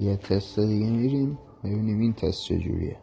یه تست دیگه میریم ببینیم این تست چجوریه.